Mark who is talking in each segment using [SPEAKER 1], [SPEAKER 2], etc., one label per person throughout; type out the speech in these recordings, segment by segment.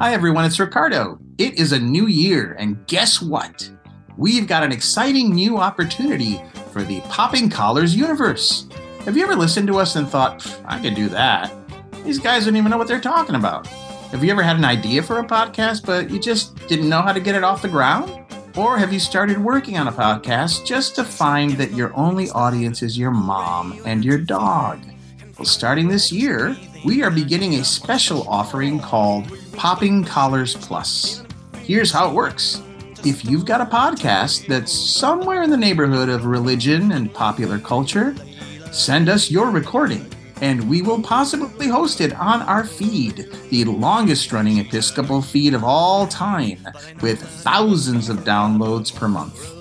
[SPEAKER 1] Hi, everyone, it's Ricardo. It is a new year, and guess what? We've got an exciting new opportunity for the Popping Collars universe. Have you ever listened to us and thought, I could do that? These guys don't even know what they're talking about. Have you ever had an idea for a podcast, but you just didn't know how to get it off the ground? Or have you started working on a podcast just to find that your only audience is your mom and your dog? Well, starting this year, we are beginning a special offering called Popping Collars Plus. Here's how it works. If you've got a podcast that's somewhere in the neighborhood of religion and popular culture, send us your recording and we will possibly host it on our feed, the longest running Episcopal feed of all time, with thousands of downloads per month.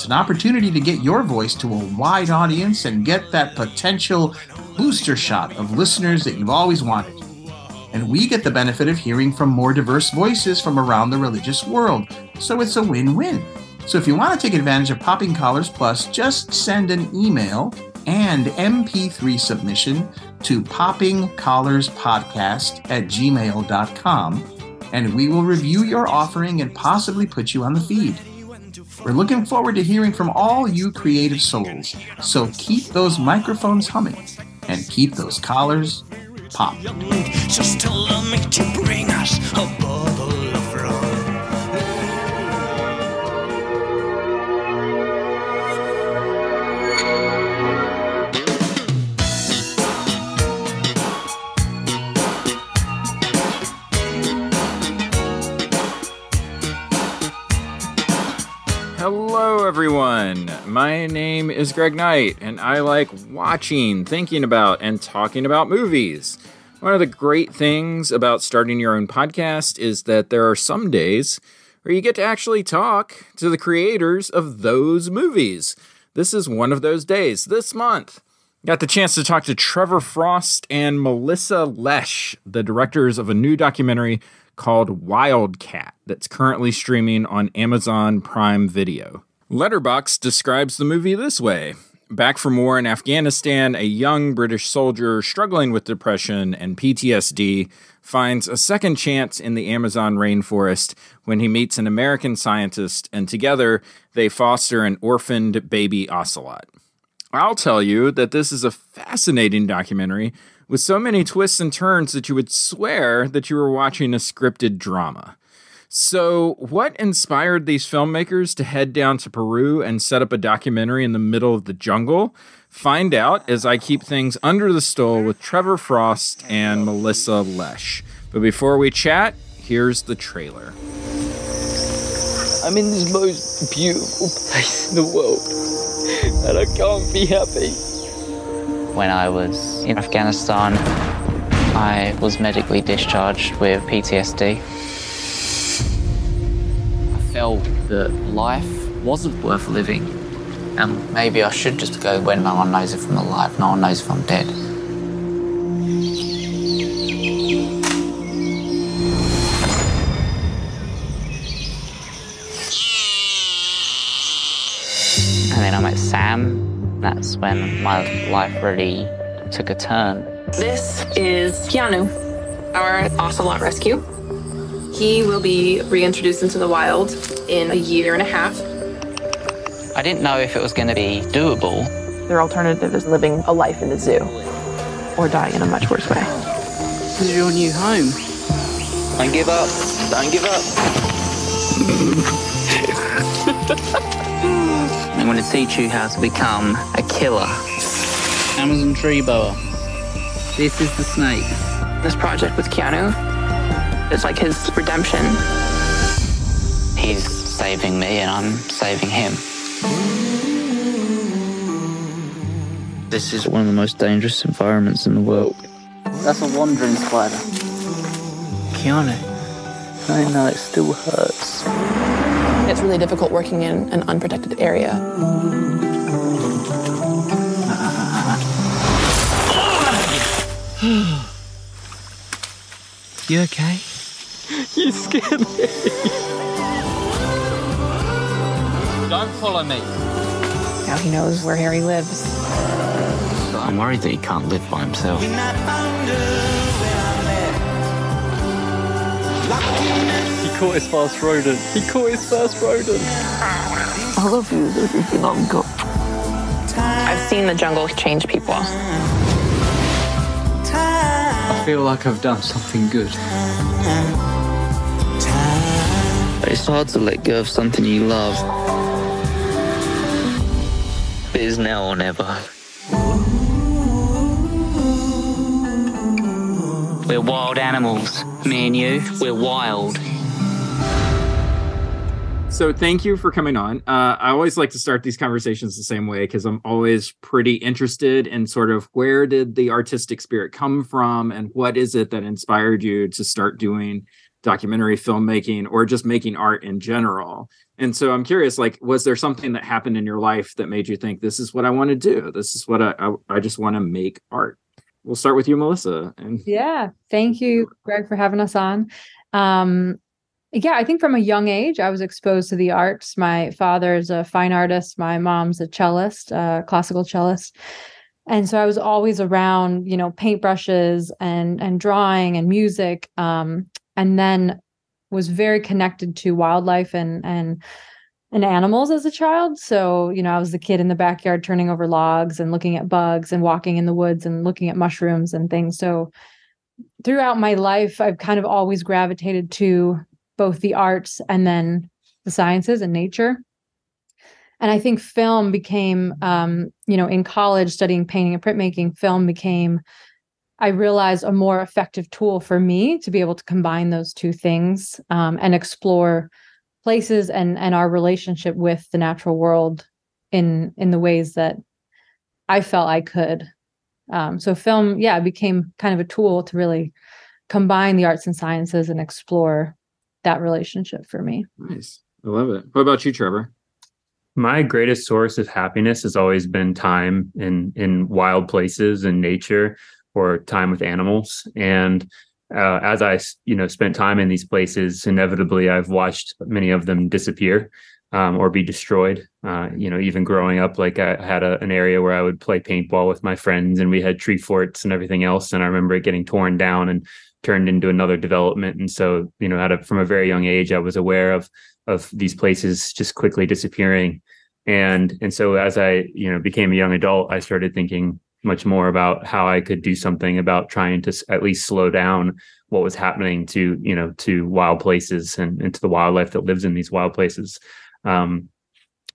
[SPEAKER 1] It's an opportunity to get your voice to a wide audience and get that potential booster shot of listeners that you've always wanted and we get the benefit of hearing from more diverse voices from around the religious world. So it's a win win. So if you want to take advantage of Popping Collars Plus, just send an email and MP3 submission to poppingcollarspodcast at gmail.com, and we will review your offering and possibly put you on the feed. We're looking forward to hearing from all you creative souls, so keep those microphones humming and keep those collars pop. Just tell them to bring us
[SPEAKER 2] Hello, everyone. My name is Greg Knight, and I like watching, thinking about, and talking about movies. One of the great things about starting your own podcast is that there are some days where you get to actually talk to the creators of those movies. This is one of those days this month. Got the chance to talk to Trevor Frost and Melissa Lesh, the directors of a new documentary called Wildcat that's currently streaming on Amazon Prime Video. Letterboxd describes the movie this way. Back from war in Afghanistan, a young British soldier struggling with depression and PTSD finds a second chance in the Amazon rainforest when he meets an American scientist, and together they foster an orphaned baby ocelot. I'll tell you that this is a fascinating documentary with so many twists and turns that you would swear that you were watching a scripted drama. So, what inspired these filmmakers to head down to Peru and set up a documentary in the middle of the jungle? Find out as I keep things under the stole with Trevor Frost and Melissa Lesh. But before we chat, here's the trailer.
[SPEAKER 3] I'm in this most beautiful place in the world, and I can't be happy.
[SPEAKER 4] When I was in Afghanistan, I was medically discharged with PTSD. I felt that life wasn't worth living, and maybe I should just go when no one knows if I'm alive, no one knows if I'm dead. That's when my life really took a turn.
[SPEAKER 5] This is Keanu, our ocelot rescue. He will be reintroduced into the wild in a year and a half.
[SPEAKER 4] I didn't know if it was going to be doable.
[SPEAKER 5] Their alternative is living a life in the zoo or dying in a much worse way.
[SPEAKER 3] This is your new home. Don't give up. Don't give up.
[SPEAKER 4] I'm going to teach you how to become a killer.
[SPEAKER 3] Amazon tree boa. This is the snake.
[SPEAKER 5] This project with Keanu it's like his redemption.
[SPEAKER 4] He's saving me and I'm saving him.
[SPEAKER 3] This is one of the most dangerous environments in the world. That's a wandering spider. Keanu, I know it still hurts.
[SPEAKER 5] It's really difficult working in an unprotected area.
[SPEAKER 3] You okay? You scared me. Don't follow me.
[SPEAKER 5] Now he knows where Harry lives.
[SPEAKER 4] I'm worried that he can't live by himself.
[SPEAKER 3] Caught his first rodent. He caught his first rodent. I love you, everything I've got.
[SPEAKER 5] I've seen the jungle change people.
[SPEAKER 3] I feel like I've done something good. It's hard to let go of something you love. But it's now or never. We're wild animals. Me and you, we're wild.
[SPEAKER 2] So thank you for coming on. Uh, I always like to start these conversations the same way because I'm always pretty interested in sort of where did the artistic spirit come from and what is it that inspired you to start doing documentary filmmaking or just making art in general. And so I'm curious, like, was there something that happened in your life that made you think this is what I want to do? This is what I I, I just want to make art. We'll start with you, Melissa. And
[SPEAKER 6] Yeah. Thank you, Greg, for having us on. Um, yeah, I think from a young age, I was exposed to the arts. My father is a fine artist. My mom's a cellist, a classical cellist. And so I was always around, you know, paintbrushes and and drawing and music. Um, and then was very connected to wildlife and and and animals as a child. So, you know, I was the kid in the backyard turning over logs and looking at bugs and walking in the woods and looking at mushrooms and things. So throughout my life, I've kind of always gravitated to both the arts and then the sciences and nature. And I think film became, um, you know, in college studying painting and printmaking, film became, I realized, a more effective tool for me to be able to combine those two things um, and explore places and and our relationship with the natural world in in the ways that I felt I could. Um, so film, yeah, became kind of a tool to really combine the arts and sciences and explore that relationship for me.
[SPEAKER 2] nice. I love it. What about you, Trevor?
[SPEAKER 7] my greatest source of happiness has always been time in in wild places and nature or time with animals and uh, as I you know spent time in these places inevitably i've watched many of them disappear um, or be destroyed. Uh, you know even growing up like i had a, an area where i would play paintball with my friends and we had tree forts and everything else and i remember it getting torn down and turned into another development. And so you know at a, from a very young age i was aware of of these places just quickly disappearing. And and so as i you know became a young adult i started thinking much more about how i could do something about trying to at least slow down what was happening to you know to wild places and, and to the wildlife that lives in these wild places. Um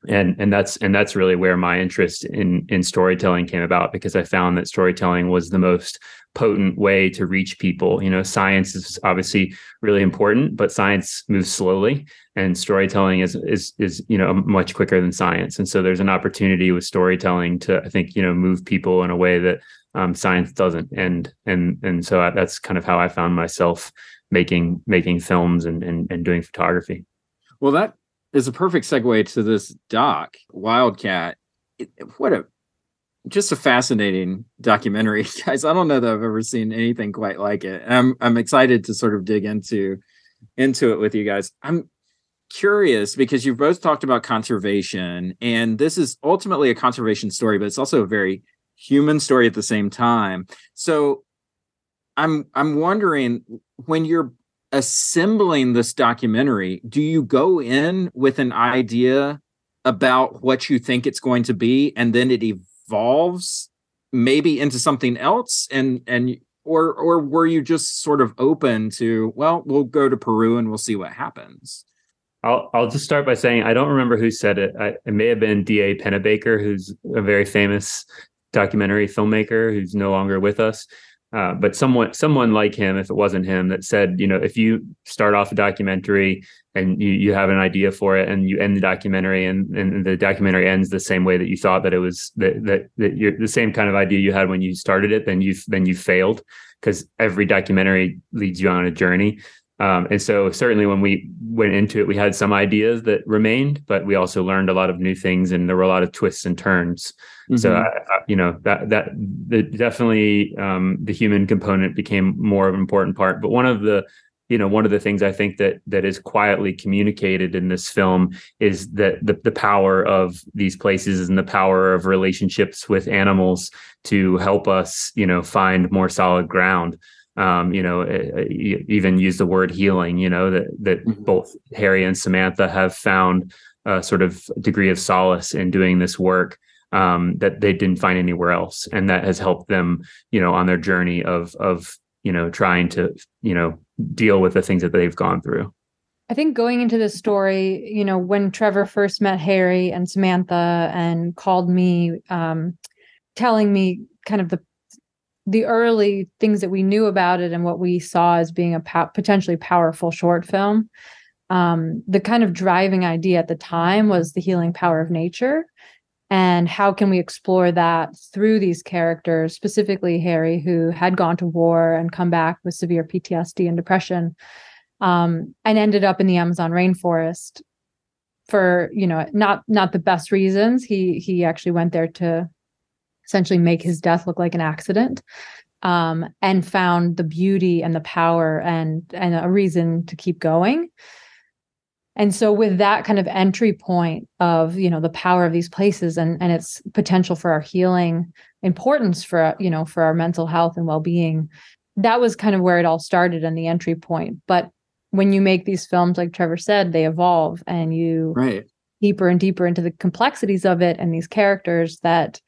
[SPEAKER 7] and and that's and that's really where my interest in in storytelling came about because i found that storytelling was the most potent way to reach people. You know science is obviously really important but science moves slowly and storytelling is is is you know much quicker than science. And so there's an opportunity with storytelling to i think you know move people in a way that um, science doesn't. And and and so I, that's kind of how i found myself making making films and and, and doing photography.
[SPEAKER 2] Well, that is a perfect segue to this doc, Wildcat. It, what a just a fascinating documentary, guys. I don't know that I've ever seen anything quite like it. And I'm I'm excited to sort of dig into into it with you guys. I'm curious because you've both talked about conservation, and this is ultimately a conservation story, but it's also a very human story at the same time. So I'm I'm wondering when you're assembling this documentary, do you go in with an idea about what you think it's going to be and then it evolves maybe into something else and and or or were you just sort of open to well we'll go to Peru and we'll see what happens
[SPEAKER 7] I'll I'll just start by saying I don't remember who said it. I, it may have been D.A. Pennebaker, who's a very famous documentary filmmaker who's no longer with us. Uh, but someone someone like him, if it wasn't him, that said, you know, if you start off a documentary and you you have an idea for it and you end the documentary and, and the documentary ends the same way that you thought that it was that that, that you're the same kind of idea you had when you started it, then you've then you failed because every documentary leads you on a journey. Um, and so certainly when we went into it, we had some ideas that remained, but we also learned a lot of new things and there were a lot of twists and turns. So,
[SPEAKER 2] Mhm.
[SPEAKER 7] I, I, you know, that, that the, definitely um, the human component became more of an important part. But one of the, you know, one of the things I think that that is quietly communicated in this film is that the, the power of these places and the power of relationships with animals to help us, you know, find more solid ground um, you know, even use the word healing, you know, that, that mm-hmm. both Harry and Samantha have found a sort of degree of solace in doing this work um, that they didn't find anywhere else. And that has helped them, you know, on their journey of, of, you know, trying to, you know, deal with the things that they've gone through.
[SPEAKER 6] I think going into this story, you know, when Trevor first met Harry and Samantha and called me, um, telling me kind of the the early things that we knew about it and what we saw as being a po- potentially powerful short film um, the kind of driving idea at the time was the healing power of nature and how can we explore that through these characters specifically harry who had gone to war and come back with severe ptsd and depression um, and ended up in the amazon rainforest for you know not not the best reasons. He he actually went there to essentially make his death look like an accident um, and found the beauty and the power and and a reason to keep going. And so with that kind of entry point of you know the power of these places and and its potential for our healing importance for you know for our mental health and well-being that was kind of where it all started and the entry point. But when you make these films like trevor said they evolve and you
[SPEAKER 2] right.
[SPEAKER 6] deeper and deeper into the complexities of it and these characters that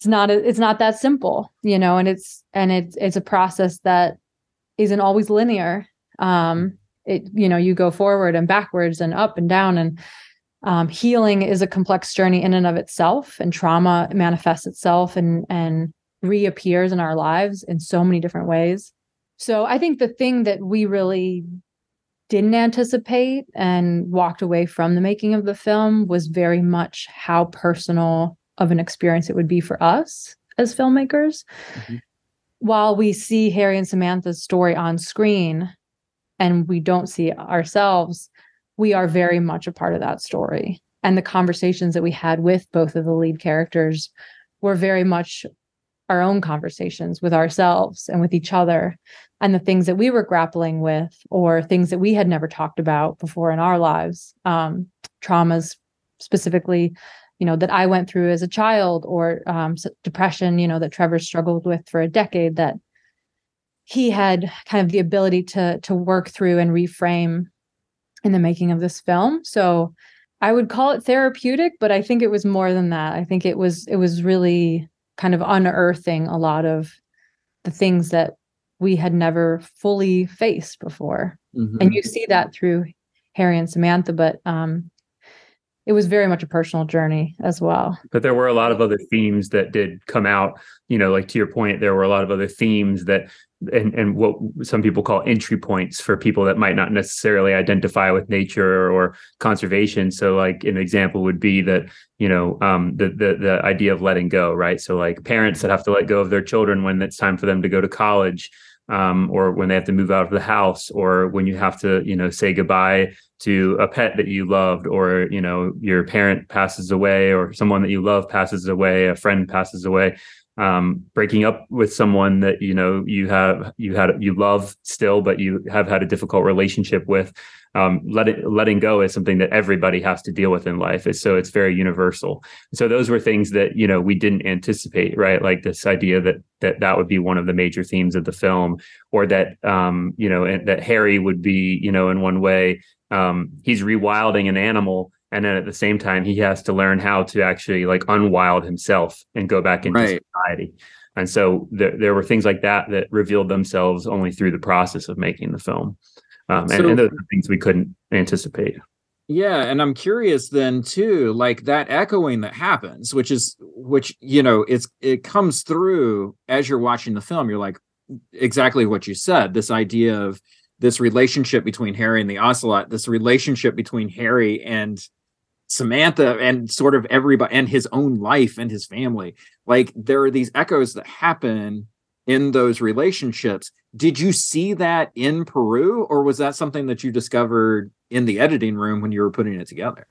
[SPEAKER 6] it's not a, it's not that simple you know and it's and it's it's a process that isn't always linear. Um it you know you go forward and backwards and up and down and um, healing is a complex journey in and of itself and trauma manifests itself and and reappears in our lives in so many different ways. So i think the thing that we really didn't anticipate and walked away from the making of the film was very much how personal of an experience it would be for us as filmmakers. Mm-hmm. While we see Harry and Samantha's story on screen and we don't see ourselves, we are very much a part of that story. And the conversations that we had with both of the lead characters were very much our own conversations with ourselves and with each other and the things that we were grappling with or things that we had never talked about before in our lives um, traumas specifically you know that i went through as a child or um, depression you know that trevor struggled with for a decade that he had kind of the ability to to work through and reframe in the making of this film. So i would call it therapeutic but i think it was more than that. I think it was it was really kind of unearthing a lot of the things that we had never fully faced before. Mm-hmm. and you see that through harry and samantha but um it was very much a personal journey as well.
[SPEAKER 7] But there were a lot of other themes that did come out. You know, like to your point, there were a lot of other themes that and and what some people call entry points for people that might not necessarily identify with nature or conservation. So, like an example would be that you know um, the the the idea of letting go, right? So, like parents that have to let go of their children when it's time for them to go to college um, or when they have to move out of the house, or when you have to, you know, say goodbye to a pet that you loved, or you know, your parent passes away, or someone that you love passes away, a friend passes away. Um, breaking up with someone that you know you have you had you love still, but you have had a difficult relationship with um, letting letting go is something that everybody has to deal with in life. So it's very universal. So those were things that you know we didn't anticipate, right? Like this idea that that that would be one of the major themes of the film, or that um, you know that Harry would be you know in one way um, he's rewilding an animal. And then at the same time, he has to learn how to actually like unwild himself and go back into right. society. And so there, there were things like that that revealed themselves only through the process of making the film. Um, and, so, and those are things we couldn't anticipate.
[SPEAKER 2] Yeah, and I'm curious then too, like that echoing that happens, which is which you know, it's it comes through as you're watching the film. You're like exactly what you said. This idea of this relationship between Harry and the ocelot, this relationship between Harry and Samantha and sort of everybody and his own life and his family. Like there are these echoes that happen in those relationships. Did you see that in Peru, or was that something that you discovered in the editing room when you were putting it together?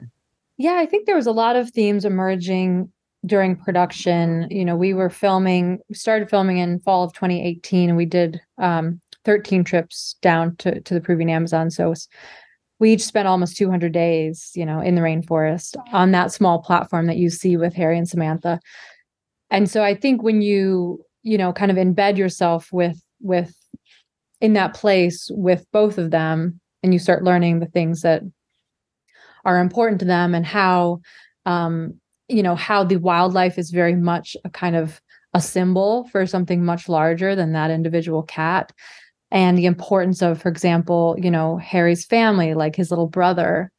[SPEAKER 6] Yeah, I think there was a lot of themes emerging during production. You know, we were filming, started filming in fall of 2018, and we did um, 13 trips down to, to the Peruvian Amazon. So we each spent almost 200 days, you know, in the rainforest on that small platform that you see with Harry and Samantha. And so I think when you you know kind of embed yourself with with in that place with both of them and you start learning the things that are important to them and how um, you know how the wildlife is very much a kind of a symbol for something much larger than that individual cat and the importance of for example you know harry's family like his little brother.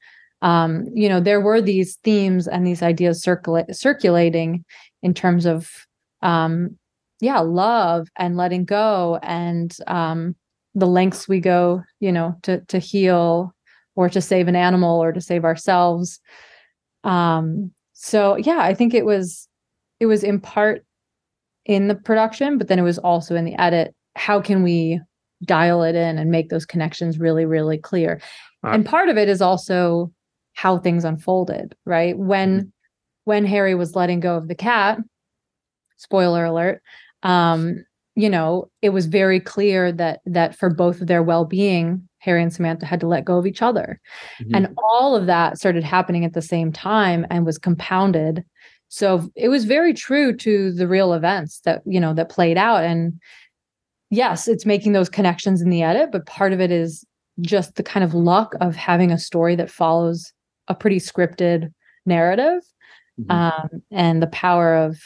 [SPEAKER 6] Um, you know there were these themes and these ideas circulate circulating in terms of um, yeah love and letting go and um, the lengths we go you know to to heal or to save an animal or to save ourselves. Um so yeah i think it was it was in part in the production but then it was also in the edit. How can we dial it in and make those connections really really clear right. and part of it is also how things unfolded right when mm-hmm. when harry was letting go of the cat spoiler alert um you know it was very clear that that for both of their well-being harry and samantha had to let go of each other mm-hmm. and all of that started happening at the same time and was compounded so it was very true to the real events that you know that played out and yes it's making those connections in the edit but part of it is just the kind of luck of having a story that follows a pretty scripted narrative mm-hmm. um, and the power of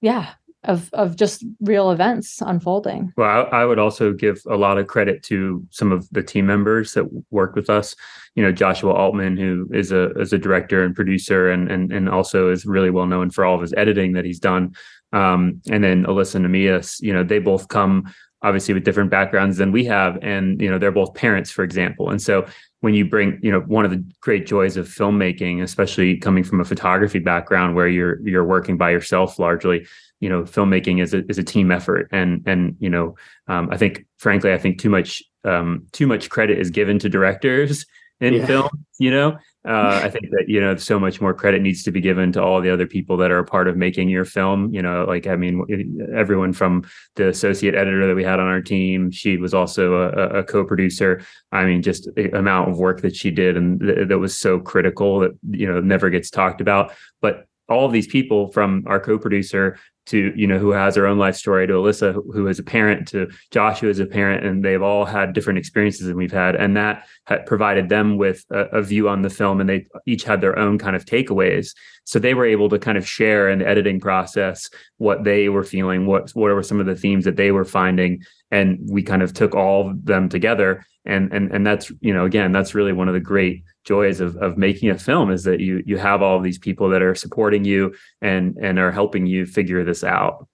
[SPEAKER 6] yeah of of just real events unfolding.
[SPEAKER 7] Well, I, I, would also give a lot of credit to some of the team members that worked with us. You know, Joshua Altman, who is a is a director and producer, and and and also is really well known for all of his editing that he's done. Um, and then Alyssa Namias, you know, they both come obviously with different backgrounds than we have, and you know, they're both parents, for example. And so when you bring, you know, one of the great joys of filmmaking, especially coming from a photography background where you're you're working by yourself largely you know filmmaking is a is a team effort and and you know um, I think frankly I think too much um, too much credit is given to directors in yeah. film you know? Uh, I think that you know so much more credit needs to be given to all the other people that are a part of making your film you know? Like I mean everyone from the associate editor that we had on our team she was also a, a co-producer. I mean just the amount of work that she did and th- that was so critical that you know never gets talked about. But all of these people from our co-producer to you know who has their own life story to alyssa who is a parent to josh who is a parent and they've all had different experiences than we've had. And that had provided them with a, a, view on the film and they each had their own kind of takeaways. So they were able to kind of share in the editing process what they were feeling what what were some of the themes that they were finding and we kind of took all of them together and and and that's you know again that's really one of the great joys of of making a film is that you you have all of these people that are supporting you and and are helping you figure this out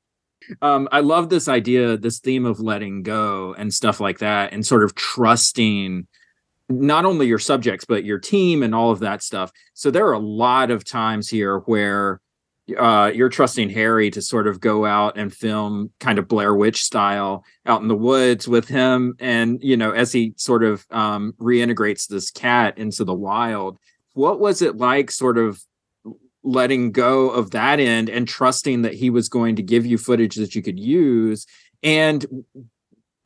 [SPEAKER 2] um, I love this idea, this theme of letting go and stuff like that, and sort of trusting not only your subjects but your team and all of that stuff. So there are a lot of times here where uh, you're trusting Harry to sort of go out and film kind of Blair Witch style out in the woods with him. And, you know, as he sort of um, reintegrates this cat into the wild, what was it like sort of letting go of that end and trusting that he was going to give you footage that you could use? And,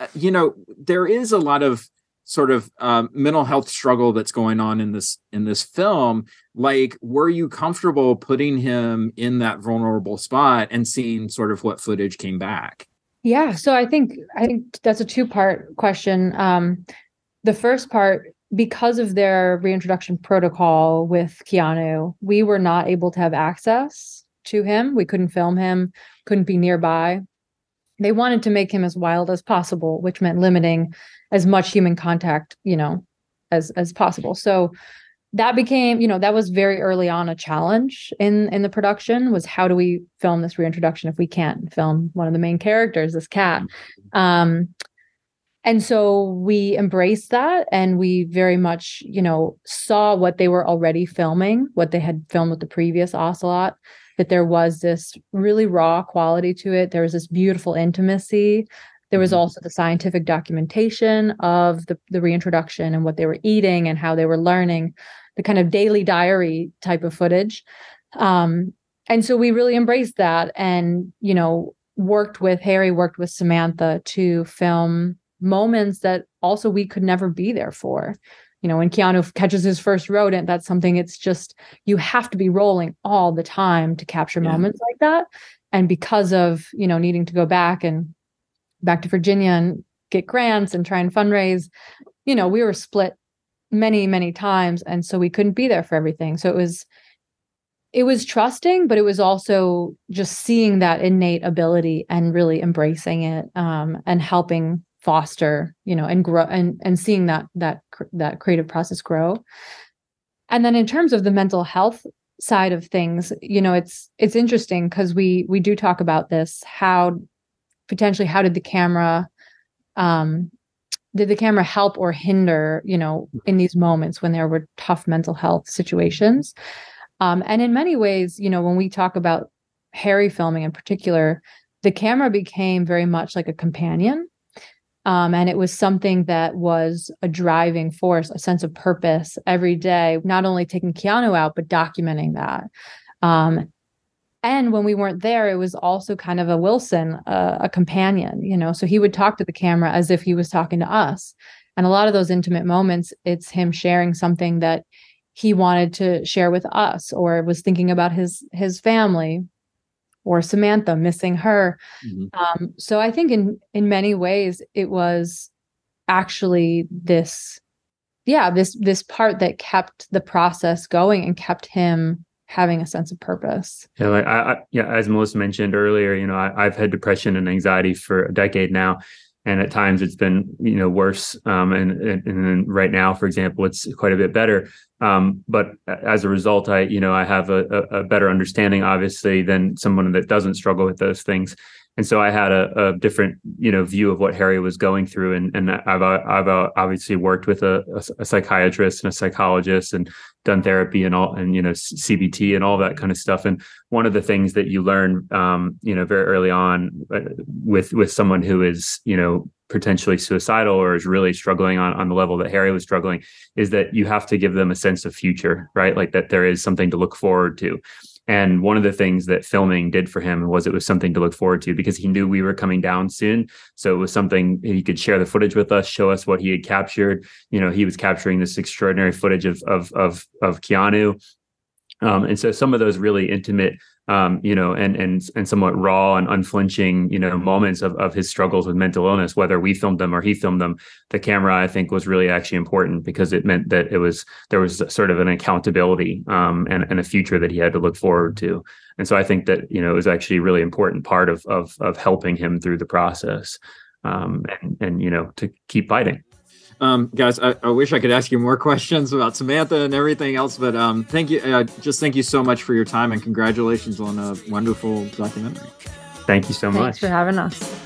[SPEAKER 2] uh, you know, there is a lot of sort of um, mental health struggle that's going on in this in this film like were you comfortable putting him in that vulnerable spot and seeing sort of what footage came back?
[SPEAKER 6] Yeah so i think i think that's a two part question. Um the first part because of their reintroduction protocol with keanu we were not able to have access to him. We couldn't film him couldn't be nearby. They wanted to make him as wild as possible which meant limiting as much human contact you know as as possible. So that became you know that was very early on a challenge in in the production was how do we film this reintroduction if we can't film one of the main characters this cat? Um and so we embraced that and we very much you know saw what they were already filming what they had filmed with the previous ocelot that there was this really raw quality to it. There was this beautiful intimacy there was mm-hmm. also the scientific documentation of the, the reintroduction and what they were eating and how they were learning, the kind of daily diary type of footage. Um, and so we really embraced that and, you know, worked with Harry, worked with Samantha to film moments that also we could never be there for. You know, when Keanu catches his first rodent, that's something it's just you have to be rolling all the time to capture yeah. moments like that. And because of, you know, needing to go back and back to Virginia and get grants and try and fundraise, you know, we were split many, many times. And so we couldn't be there for everything. So it was, it was trusting, but it was also just seeing that innate ability and really embracing it um, and helping foster, you know, and grow and and seeing that that that creative process grow. And then in terms of the mental health side of things, you know, it's it's interesting because we we do talk about this. How potentially how did the camera um did the camera help or hinder you know in these moments when there were tough mental health situations? Um, and in many ways you know when we talk about harry filming in particular the camera became very much like a companion um, and it was something that was a driving force a sense of purpose every day not only taking keanu out but documenting that. Um, and when we weren't there it was also kind of a wilson uh, a companion you know? So he would talk to the camera as if he was talking to us. And a lot of those intimate moments it's him sharing something that he wanted to share with us or was thinking about his his family or samantha missing her. Mm-hmm. um, so i think in in many ways it was actually this yeah this this part that kept the process going and kept him having a sense of purpose.
[SPEAKER 7] Yeah, like I, I yeah, as Melissa mentioned earlier, you know, I, have had depression and anxiety for a decade now, and at times it's been you know worse. Um, and, and and right now, for example, it's quite a bit better. Um, but as a result, I you know I have a, a better understanding, obviously, than someone that doesn't struggle with those things and so I had a, a, different, you know, view of what Harry was going through, and and I've I've obviously worked with a, a, psychiatrist and a psychologist, and done therapy and all, and you know, CBT and all that kind of stuff. And one of the things that you learn, um, you know, very early on uh, with with someone who is, you know, potentially suicidal or is really struggling on on the level that Harry was struggling, is that you have to give them a sense of future, right? Like that there is something to look forward to. And one of the things that filming did for him was it was something to look forward to because he knew we were coming down soon. So it was something he could share the footage with us, show us what he had captured. You know, he was capturing this extraordinary footage of of of of Keanu. Um, and so some of those really intimate um, you know, and and and somewhat raw and unflinching, you know, moments of of his struggles with mental illness, whether we filmed them or he filmed them. The camera, I think, was really actually important because it meant that it was there was sort of an accountability um, and and a future that he had to look forward to. And so I think that you know it was actually a really important part of of of helping him through the process, um, and and you know to keep fighting.
[SPEAKER 2] Um, guys, I, I, wish I could ask you more questions about Samantha and everything else, but um, thank you. Uh, just thank you so much for your time and congratulations on a wonderful documentary.
[SPEAKER 7] Thank you so
[SPEAKER 6] Thanks
[SPEAKER 7] much.
[SPEAKER 6] Thanks for having us.